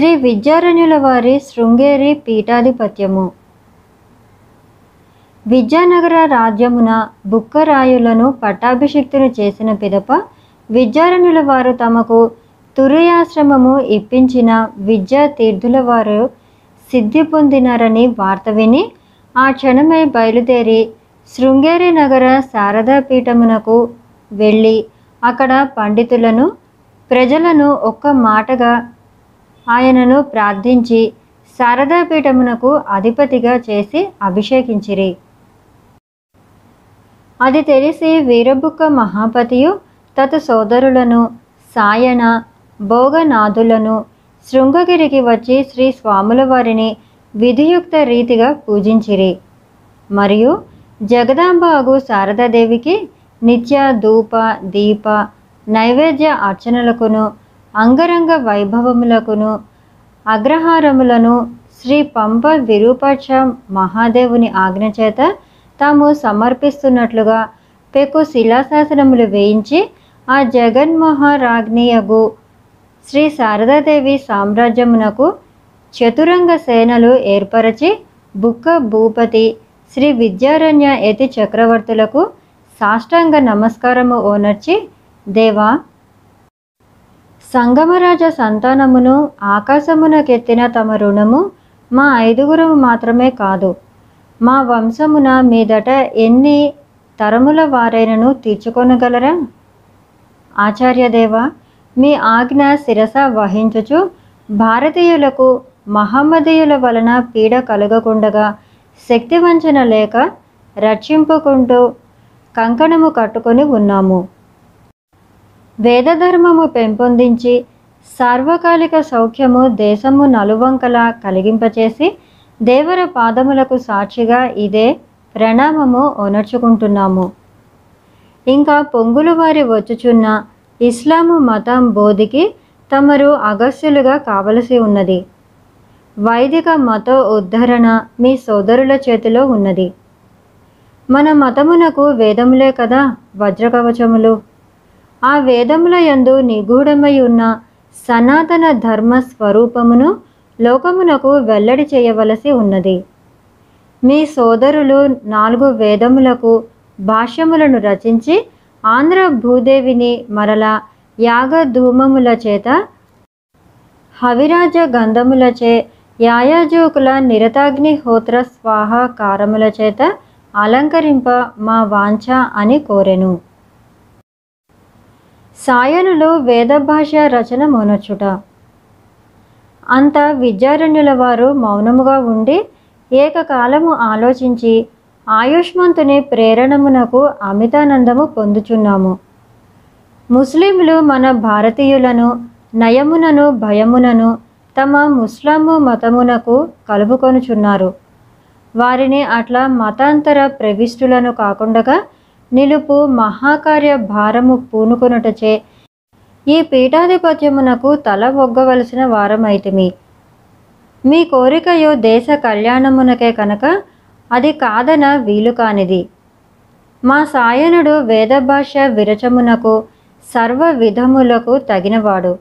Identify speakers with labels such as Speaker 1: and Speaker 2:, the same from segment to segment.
Speaker 1: శ్రీ విద్యారణ్యుల వారి శృంగేరి పీఠాధిపత్యము. విద్యానగర రాజ్యమున బుక్కరాయులను పట్టాభిషిక్తులు చేసిన పిదప విద్యారణ్యుల వారు తమకు తురయాశ్రమము ఇప్పించిన విద్యా తీర్థుల వారు సిద్ధి పొందినారని వార్త విని ఆ క్షణమే బయలుదేరి శృంగేరి నగర శారదా పీఠమునకు వెళ్ళి అక్కడ పండితులను ప్రజలను ఒక్క మాటగా ఆయనను ప్రార్థించి శారదాపీఠమునకు అధిపతిగా చేసి అభిషేకించిరి. అది తెలిసి వీరబుక్క మహాపతియు తత సోదరులను సాయన భోగనాథులను శృంగగిరికి వచ్చి శ్రీ స్వాముల వారిని విధియుక్త రీతిగా పూజించిరి. మరియు జగదాంబాగు శారదాదేవికి నిత్య ధూప దీప నైవేద్య అర్చనలకును అంగరంగ వైభవములకును అగ్రహారములను శ్రీ పంప విరూపాక్ష మహాదేవుని ఆజ్ఞ చేత తాము సమర్పిస్తున్నట్లుగా పెక్కు శిలాశాసనములు వేయించి ఆ జగన్మహారాజ్ఞియగు శ్రీ శారదాదేవి సామ్రాజ్యమునకు చతురంగ సేనలు ఏర్పరచి బుక్క భూపతి శ్రీ విద్యారణ్య యతి చక్రవర్తులకు సాష్టాంగ నమస్కారము ఓనర్చి దేవా సంగమరాజ సంతానమును ఆకాశమునకెత్తిన తమ రుణము మా ఐదుగురు మాత్రమే కాదు. మా వంశమున మీదట ఎన్ని తరముల వారైనను తీర్చుకొనగలరా? ఆచార్యదేవ మీ ఆజ్ఞ శిరస వహించుచు భారతీయులకు మహమ్మదీయుల వలన పీడ కలగకుండగా శక్తివంచన లేక రక్షింపుకుంటూ కంకణము కట్టుకొని ఉన్నాము. వేదధర్మము పెంపొందించి సార్వకాలిక సౌఖ్యము దేశము నలువంకలా కలిగింపచేసి దేవర పాదములకు సాక్షిగా ఇదే ప్రణామము ఒనర్చుకుంటున్నాము ఇంకా పొంగులు వారి వచ్చుచున్న ఇస్లాము మతం బోధికి తమరు అగస్యులుగా కావలసి ఉన్నది. వైదిక మత ఉద్ధరణ మీ సోదరుల చేతిలో ఉన్నది. మన మతమునకు వేదములే కదా వజ్రకవచములు. ఆ వేదముల యందు నిగూఢమై ఉన్న సనాతన ధర్మ స్వరూపమును లోకమునకు వెల్లడి చేయవలసి ఉన్నది. మీ సోదరులు నాలుగు వేదములకు భాష్యములను రచించి ఆంధ్ర భూదేవిని మరల యాగ ధూమముల చేత హవిరాజ గంధములచే యాయాజోకుల నిరతాగ్నిహోత్ర స్వాహకారముల చేత అలంకరింప మా వాంఛ అని కోరెను. సాయనులు వేదభాష రచన మొనచుట అంత విద్యారణ్యుల వారు మౌనముగా ఉండి ఏకకాలము ఆలోచించి ఆయుష్మంతుని ప్రేరణమునకు అమితానందము పొందుచున్నాము. ముస్లింలు మన భారతీయులను నయమునను భయమునను తమ ముస్లాము మతమునకు కలుపుకొనుచున్నారు. వారిని అట్లా మతాంతర ప్రవిష్టులను కాకుండా నిలుపు మహాకార్య భారము పూనుకొనుటచే. ఈ పీఠాధిపత్యమునకు తల ఒగ్గవలసిన వారమైతిమి. మీ కోరికయో దేశ కళ్యాణమునకే కనుక అది కాదన వీలు కానిది. మా సాయనుడు వేదభాష విరచమునకు సర్వ విధములకు తగినవాడు.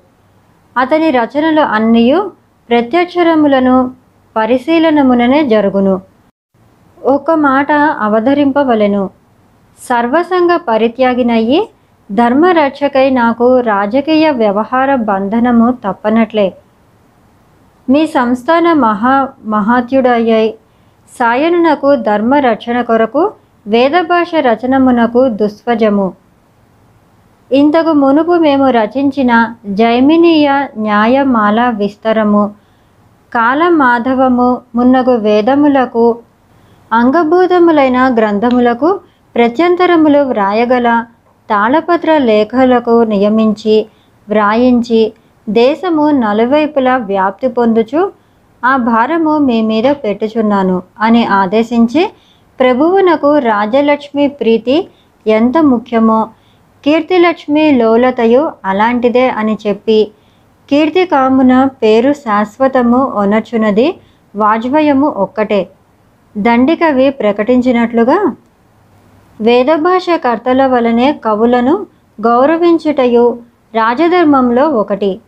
Speaker 1: అతని రచనలు అన్నయు ప్రత్యక్షరములను పరిశీలనముననే జరుగును. ఒక మాట అవధరింపవలెను. సర్వసంగ పరిత్యాగినయ్యి ధర్మరక్షకై నాకు రాజకీయ వ్యవహార బంధనము తప్పనట్లే. మీ సంస్థాన మహా మహాత్యుడయ్యై సాయనునకు ధర్మ రక్షణ కొరకు వేదభాష రచనమునకు దుస్వజము. ఇంతకు మునుపు మేము రచించిన జైమినీయ న్యాయమాల విస్తరము కాలమాధవము మున్నగు వేదములకు అంగభూతములైన గ్రంథములకు ప్రత్యంతరములు వ్రాయగల తాళపత్ర లేఖలకు నియమించి వ్రాయించి దేశము నలువైపులా వ్యాప్తి పొందుచు ఆ భారము మీ మీద పెట్టుచున్నాను అని ఆదేశించి ప్రభువునకు రాజలక్ష్మి ప్రీతి ఎంత ముఖ్యమో కీర్తిలక్ష్మి లోలతయు అలాంటిదే అని చెప్పి కీర్తికామున పేరు శాశ్వతము ఒనర్చునది వాజ్వయము ఒక్కటే. దండికవి ప్రకటించినట్లుగా వేదభాష కర్తల వలనే కవులను గౌరవించుటయు రాజధర్మంలో ఒకటి.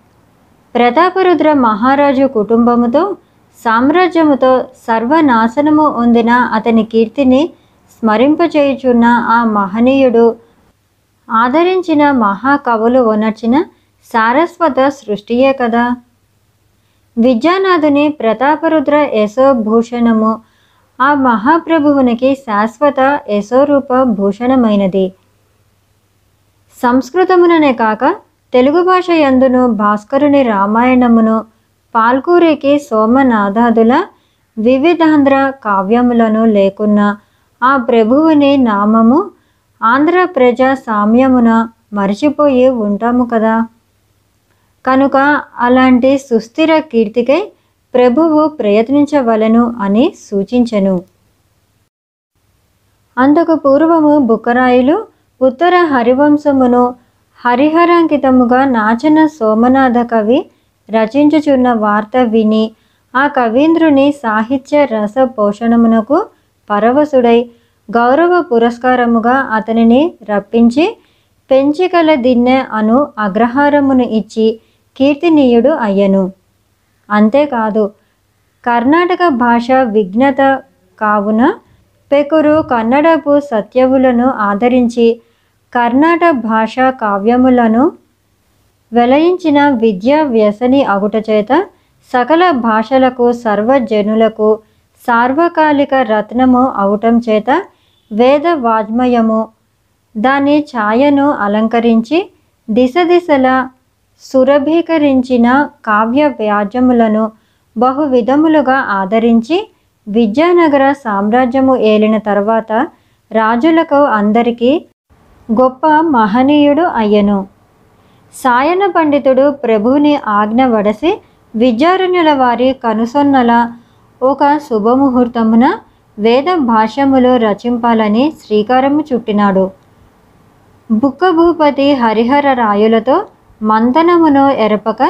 Speaker 1: ప్రతాపరుద్ర మహారాజు కుటుంబముతో సామ్రాజ్యముతో సర్వనాశనము పొందిన అతని కీర్తిని స్మరింపచేయుచున్న ఆ మహనీయుడు ఆదరించిన మహాకవులు వనర్చిన సారస్వత సృష్టియే కదా. విద్యానాథుని ప్రతాపరుద్ర యశోభూషణము ఆ మహాప్రభువునికి శాశ్వత యశోరూప భూషణమైనది. సంస్కృతముననే కాక తెలుగు భాష యందును భాస్కరుని రామాయణమును పాల్కూరికి సోమనాథాదుల వివిధాంధ్ర కావ్యములను లేకున్న ఆ ప్రభువుని నామము ఆంధ్ర ప్రజా సామ్యమున మర్చిపోయి ఉంటాము కదా. కనుక అలాంటి సుస్థిర కీర్తికై ప్రభువు ప్రయత్నించవలెను అని సూచించెను. అంతకు పూర్వము బుక్కరాయులు ఉత్తర హరివంశమును హరిహరాంకితముగా నాచన సోమనాథ కవి రచించుచున్న వార్త విని ఆ కవీంద్రుని సాహిత్య రస పోషణమునకు పరవశుడై గౌరవ పురస్కారముగా అతనిని రప్పించి పెంచికల దిన్నె అను అగ్రహారమును ఇచ్చి కీర్తినీయుడు అయ్యను. అంతేకాదు కర్ణాటక భాష విఘ్నత కావున పెకురు కన్నడపు సత్యవులను ఆదరించి కర్ణాటక భాషా కావ్యములను వెలయించిన విద్యా వ్యసని అగుటచేత సకల భాషలకు సర్వజనులకు సార్వకాలిక రత్నము అవటం చేత వేద వాజ్మయము దాని ఛాయను అలంకరించి దిశ దిశల సురభీకరించిన కావ్య వ్యాజ్యములను బహు విధములుగా ఆదరించి విద్యానగర సామ్రాజ్యము ఏలిన తర్వాత రాజులకు అందరికీ గొప్ప మహనీయుడు అయ్యను. సాయన పండితుడు ప్రభువుని ఆజ్ఞ వడసి విద్యారణ్యుల వారి కనుసొన్నల ఒక శుభముహూర్తమున వేద భాష్యములు రచింపాలని శ్రీకారము చుట్టినాడు. బుక్కభూపతి హరిహర రాయులతో మందనమును ఎరపక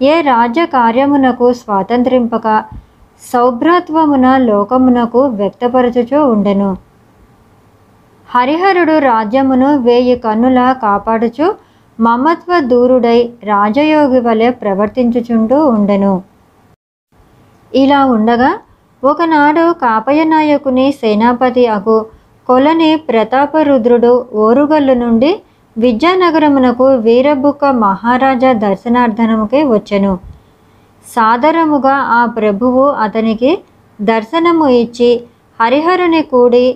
Speaker 1: ఏ రాజ్య కార్యమునకు స్వాతంత్రింపక సౌభ్రత్వమున లోకమునకు వ్యక్తపరచుచూ ఉండెను. హరిహరుడు రాజ్యమును వేయి కన్నుల కాపాడుచు మమత్వ దూరుడై రాజయోగి వలె ప్రవర్తించుచుంటూ ఉండెను. ఇలా ఉండగా ఒకనాడు కాపయనాయకుని సేనాపతి అగు కొలని ప్రతాపరుద్రుడు ఓరుగల్లు నుండి విద్యానగరమునకు వీరబుక్క మహారాజా దర్శనార్థనముకే వచ్చెను. సాదరముగా ఆ ప్రభువు అతనికి దర్శనము ఇచ్చి హరిహరుని కూడి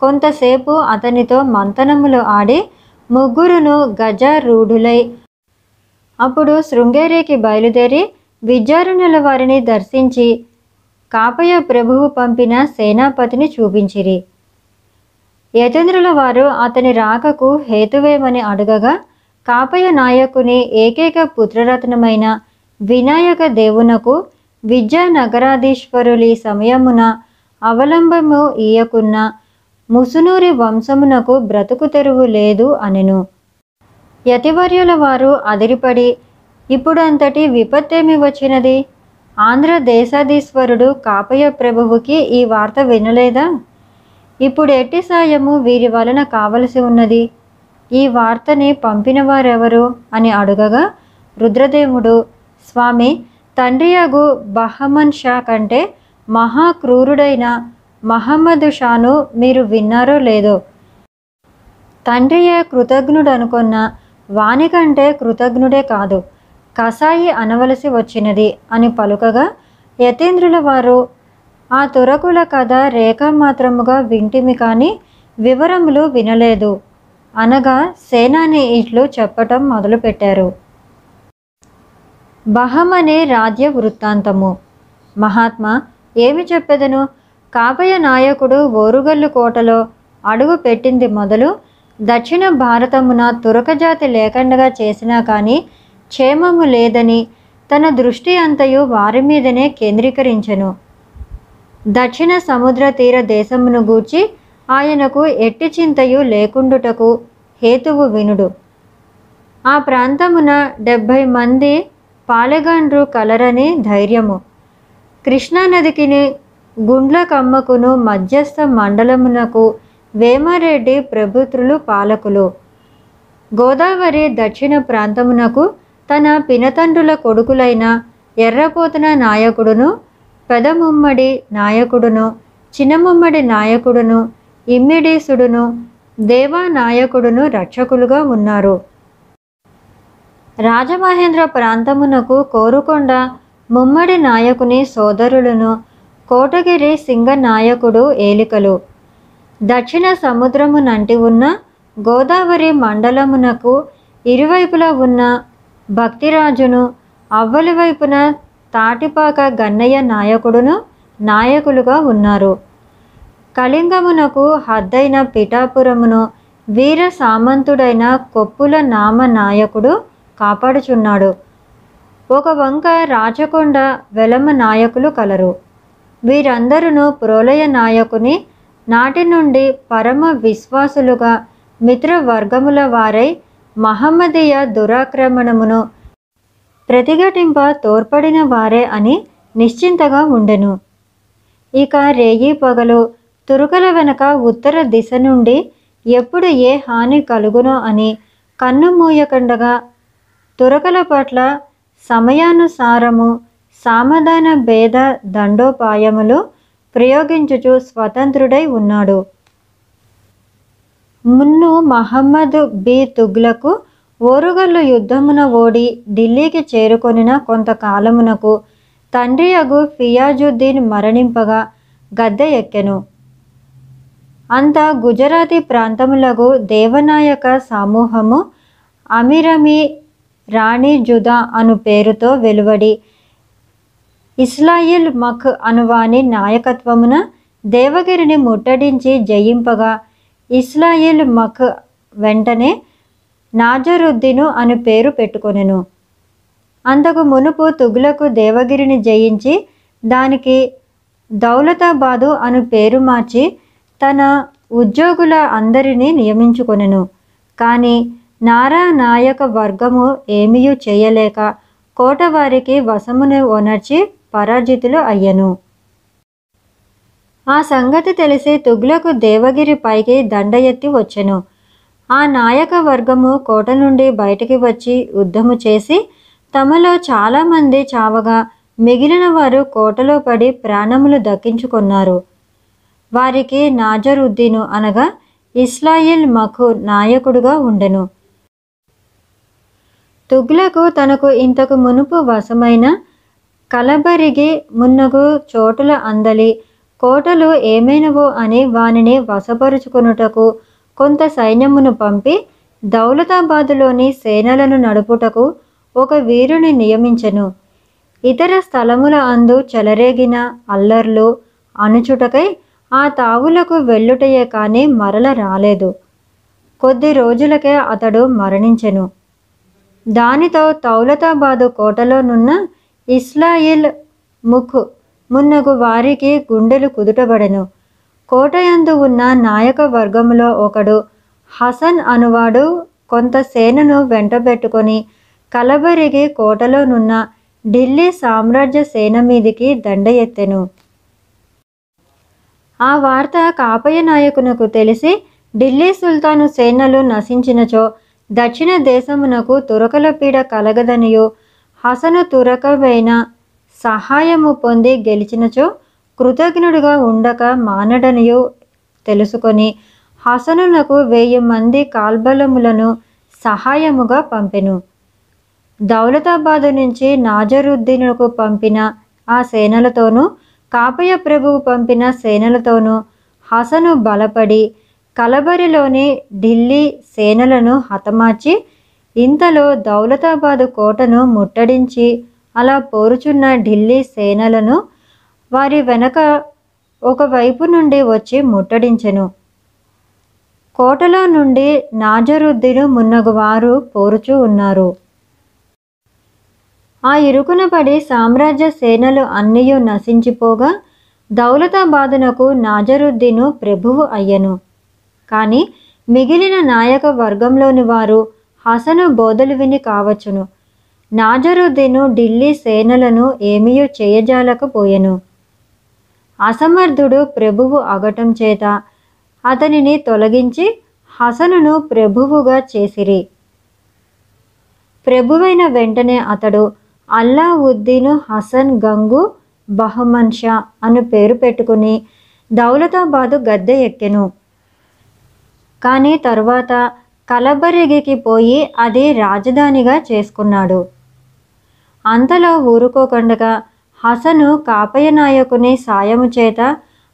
Speaker 1: కొంతసేపు అతనితో మంతనములు ఆడి ముగ్గురును గజారూఢులై అప్పుడు శృంగేరికి బయలుదేరి విద్యారణుల వారిని దర్శించి కాపయ ప్రభువు పంపిన సేనాపతిని చూపించిరి. యతేంద్రుల వారు అతని రాకకు హేతువేమని అడగగా కాపయ నాయకుని ఏకైక పుత్రరత్నమైన వినాయక దేవునకు విద్యానగరాధీశ్వరులి సమయమున అవలంబము ఇయ్యకున్న ముసునూరి వంశమునకు బ్రతుకు తెరువు లేదు అనెను. యతివర్యుల వారు అదిరిపడి ఇప్పుడంతటి విపత్తేమి వచ్చినది? ఆంధ్ర దేశాధీశ్వరుడు కాపయ ప్రభువుకి ఈ వార్త వినలేదా? ఇప్పుడు ఎట్టి సాయము వీరి వలన కావలసి ఉన్నది? ఈ వార్తని పంపిన వారెవరు అని అడుగగా రుద్రదేవుడు స్వామి తండ్రియగు బహమన్ షా కంటే మహాక్రూరుడైన మహమ్మద్ షాను మీరు విన్నారో లేదో? తండ్రియే కృతజ్ఞుడనుకున్న వాని కంటే కృతజ్ఞుడే కాదు. కసాయి అనవలసి వచ్చినది అని పలుకగా యతీంద్రుల వారు ఆ తురకుల కథ రేఖ మాత్రముగా వింటిమి కానీ వివరములు వినలేదు. అనగా సేనాని ఇట్లు చెప్పటం మొదలుపెట్టారు. బహమనే రాజ్య వృత్తాంతము. మహాత్మా ఏమి చెప్పెదను? కాపయ నాయకుడు ఓరుగల్లు కోటలో అడుగు పెట్టింది మొదలు దక్షిణ భారతమున తురకజాతి లేకుండగా చేసినా కానీ క్షేమము లేదని తన దృష్టి అంతయు వారి మీదనే కేంద్రీకరించెను. దక్షిణ సముద్ర తీర దేశమును గూర్చి ఆయనకు ఎట్టి చింతయు లేకుండుటకు హేతువు వినుడు. ఆ ప్రాంతమున డెబ్భై మంది పాలెగండ్రు కలరని ధైర్యము. కృష్ణానదికిని గుండ్ల కమ్మకును మధ్యస్థ మండలమునకు వేమారెడ్డి ప్రభుత్రులు పాలకులు. గోదావరి దక్షిణ ప్రాంతమునకు తన పినతండ్రుల కొడుకులైన ఎర్రపోతన నాయకుడును పెదముమ్మడి నాయకుడును చిన్నముమ్మడి నాయకుడును ఇమ్మిడీసుడును దేవా నాయకుడును రక్షకులుగా ఉన్నారు. రాజమహేంద్ర ప్రాంతమునకు కోరుకొండ ముమ్మడి నాయకుని సోదరులను కోటగిరి సింగ నాయకుడు ఏలికలు. దక్షిణ సముద్రమునంటి ఉన్న గోదావరి మండలమునకు ఇరువైపులా ఉన్న భక్తిరాజును అవ్వలి వైపున తాటిపాక గన్నయ్య నాయకుడును నాయకులుగా ఉన్నారు. కళింగమునకు హద్దైన పిఠాపురమును వీర సామంతుడైన కొప్పుల నామ నాయకుడు కాపాడుచున్నాడు. ఒక వంక రాచకొండ వెలమ నాయకులు కలరు. వీరందరూ ప్రోలయ నాయకుని నాటి నుండి పరమ విశ్వాసులుగా మిత్రవర్గముల వారై మహమ్మదీయ దురాక్రమణమును ప్రతిఘటింప తోడ్పడిన వారే అని నిశ్చింతగా ఉండెను. ఇక రేయి పగలు తురుకల వెనక ఉత్తర దిశ నుండి ఎప్పుడు ఏ హాని కలుగునో అని కన్ను మూయకుండగా తురకల పట్ల సమయానుసారము సామధాన భేద దండోపాయములు ప్రయోగించుచు స్వతంత్రుడై ఉన్నాడు. మున్ను మహమ్మద్ బి తుగ్లకు ఓరుగల్లు యుద్ధమున ఓడి ఢిల్లీకి చేరుకొనిన కొంతకాలమునకు తండ్రి అగు ఫియాజుద్దీన్ మరణింపగా గద్దె ఎక్కెను. అంత గుజరాతీ ప్రాంతములకు దేవనాయక సమూహము అమిరమి రాణి జుదా అను పేరుతో వెలువడి ఇస్లాయిల్ మఖ్ అనువాని నాయకత్వమున దేవగిరిని ముట్టడించి జయింపగా ఇస్లాయిల్ మఖ్ వెంటనే నాజరుద్దీను అని పేరు పెట్టుకొనెను. అంతకు మునుపు తుగ్లకు దేవగిరిని జయించి దానికి దౌలతాబాదు అను పేరు మార్చి తన ఉద్యోగుల అందరినీ నియమించుకొనెను. కానీ నారా నాయక వర్గము ఏమీయూ చేయలేక కోటవారికి వశమును ఒనర్చి పరాజితులు అయ్యను. ఆ సంగతి తెలిసి తుగ్లకు దేవగిరి పైకి దండ ఎత్తి వచ్చెను. ఆ నాయక వర్గము కోట నుండి బయటికి వచ్చి యుద్ధము చేసి తమలో చాలామంది చావగా మిగిలిన వారు కోటలో పడి ప్రాణములు దక్కించుకున్నారు. వారికి నాజరుద్దీను అనగా ఇస్లాయిల్ మఖు నాయకుడుగా ఉండెను. తుగ్లకు తనకు ఇంతకు మునుపు వశమైన కలబరిగి మున్నగు చోటుల అందలి కోటలు ఏమైనవో అని వానిని వశపరుచుకొనుటకు కొంత సైన్యమును పంపి దౌలతాబాదులోని సేనలను నడుపుటకు ఒక వీరుని నియమించెను. ఇతర స్థలముల అందు చెలరేగిన అల్లర్లు అణుచుటకై ఆ తావులకు వెళ్ళుటయే కానీ మరల రాలేదు. కొద్ది రోజులకే అతడు మరణించెను. దానితో దౌలతాబాదు కోటలోనున్న ఇస్లాయిల్ ముఖ్ మున్నగు వారికి గుండెలు కుదుటబడెను. కోటయందు ఉన్న నాయక వర్గములో ఒకడు హసన్ అనువాడు కొంత సేనను వెంటబెట్టుకొని కలబరిగి కోటలోనున్న ఢిల్లీ సామ్రాజ్య సేన మీదికి దండ ఎత్తెను ఆ వార్త కాపయ నాయకునకు తెలిసి ఢిల్లీ సుల్తాను సేనలు నశించినచో దక్షిణ దేశమునకు తురకల పీడ కలగదనియో హసను తురకమైన సహాయము పొంది గెలిచినచో కృతజ్ఞుడిగా ఉండక మానడనియో తెలుసుకొని హసనునకు వెయ్యి మంది కాల్బలములను సహాయముగా పంపెను. దౌలతాబాదు నుంచి నాజరుద్దీనుకు పంపిన ఆ సేనలతోనూ కాపయ ప్రభువు పంపిన సేనలతోనూ హసను బలపడి కలబరిలోని ఢిల్లీ సేనలను హతమార్చి ఇంతలో దౌలతాబాదు కోటను ముట్టడించి అలా పోరుచున్న ఢిల్లీ సేనలను వారి వెనక ఒకవైపు నుండి వచ్చి ముట్టడించెను. కోటలో నుండి నాజరుద్దీను మున్నగు వారు పోరుచూ ఉన్నారు. ఆ ఇరుకున పడి సామ్రాజ్య సేనలు అన్నీయు నశించిపోగా దౌలతాబాదునకు నాజరుద్దీను ప్రభువు అయ్యను. కానీ మిగిలిన నాయక వర్గంలోని వారు హసను బోధలు విని కావచ్చును. నాజరుద్దీను ఢిల్లీ సేనలను ఏమీయో చేయజాలకపోయెను. అసమర్థుడు ప్రభువు అగటం చేత అతనిని తొలగించి హసనును ప్రభువుగా చేసిరి. ప్రభువైన వెంటనే అతడు అల్లావుద్దీను హసన్ గంగు బహమన్షా అను పేరు పెట్టుకుని దౌలతాబాదు గద్దె ఎక్కెను. కానీ తరువాత కలబరిగికి పోయి అది రాజధానిగా చేసుకున్నాడు. అంతలో ఊరుకోకుండగా హసను కాపయ నాయకుని సాయము చేత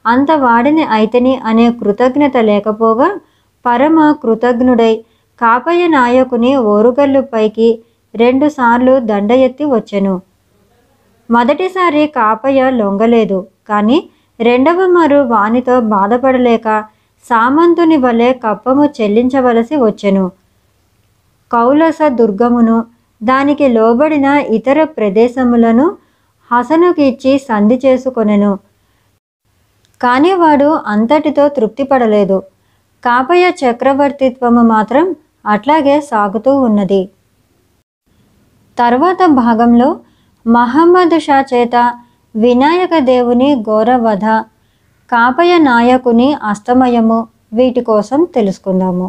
Speaker 1: అంత వాడిని అయితని అనే కృతజ్ఞత లేకపోగా పరమ కృతజ్ఞుడై కాపయ నాయకుని ఓరుగల్లు పైకి రెండుసార్లు దండ ఎత్తి వచ్చెను. మొదటిసారి కాపయ్య లొంగలేదు కానీ రెండవ మరు వానితో బాధపడలేక సామంతుని వలె కప్పము చెల్లించవలసి వచ్చెను. కౌలస దుర్గమును దానికి లోబడిన ఇతర ప్రదేశములను హసనుకి ఇచ్చి సంధి చేసుకొనెను. కానీ వాడు అంతటితో తృప్తిపడలేదు. కాపయ్య చక్రవర్తిత్వము మాత్రం అట్లాగే సాగుతూ ఉన్నది. తర్వాత భాగంలో మహమ్మద్ షా చేత వినాయక దేవుని ఘోరవధ కాపయ నాయకుని అస్తమయము వీటి కోసం తెలుసుకుందాము.